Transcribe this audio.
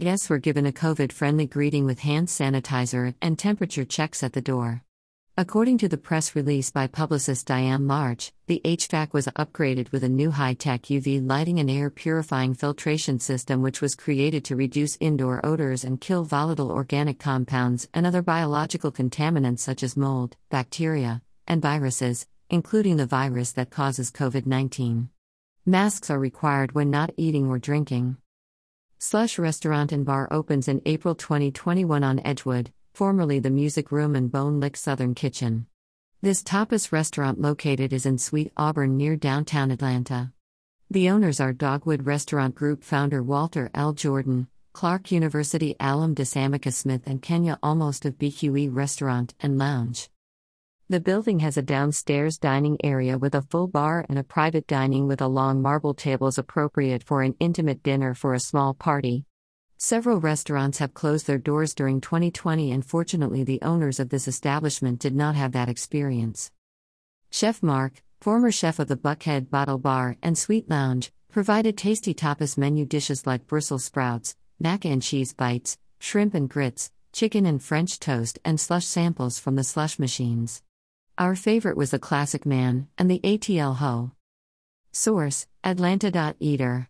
Guests were given a COVID friendly greeting with hand sanitizer and temperature checks at the door. According to the press release by publicist Diane March, the HVAC was upgraded with a new high tech UV lighting and air purifying filtration system, which was created to reduce indoor odors and kill volatile organic compounds and other biological contaminants such as mold, bacteria, and viruses, including the virus that causes COVID 19. Masks are required when not eating or drinking. Slush Restaurant and Bar opens in April 2021 on Edgewood, formerly the Music Room and Bone Lick Southern Kitchen. This tapas restaurant located is in Sweet Auburn near downtown Atlanta. The owners are Dogwood Restaurant Group founder Walter L. Jordan, Clark University alum Desamika Smith, and Kenya Almost of BQE Restaurant and Lounge. The building has a downstairs dining area with a full bar and a private dining with a long marble tables appropriate for an intimate dinner for a small party. Several restaurants have closed their doors during 2020, and fortunately, the owners of this establishment did not have that experience. Chef Mark, former chef of the Buckhead Bottle Bar and Sweet Lounge, provided tasty tapas menu dishes like Brussels sprouts, mac and cheese bites, shrimp and grits, chicken and French toast, and slush samples from the slush machines. Our favorite was the Classic Man and the ATL Ho. Source Atlanta.eater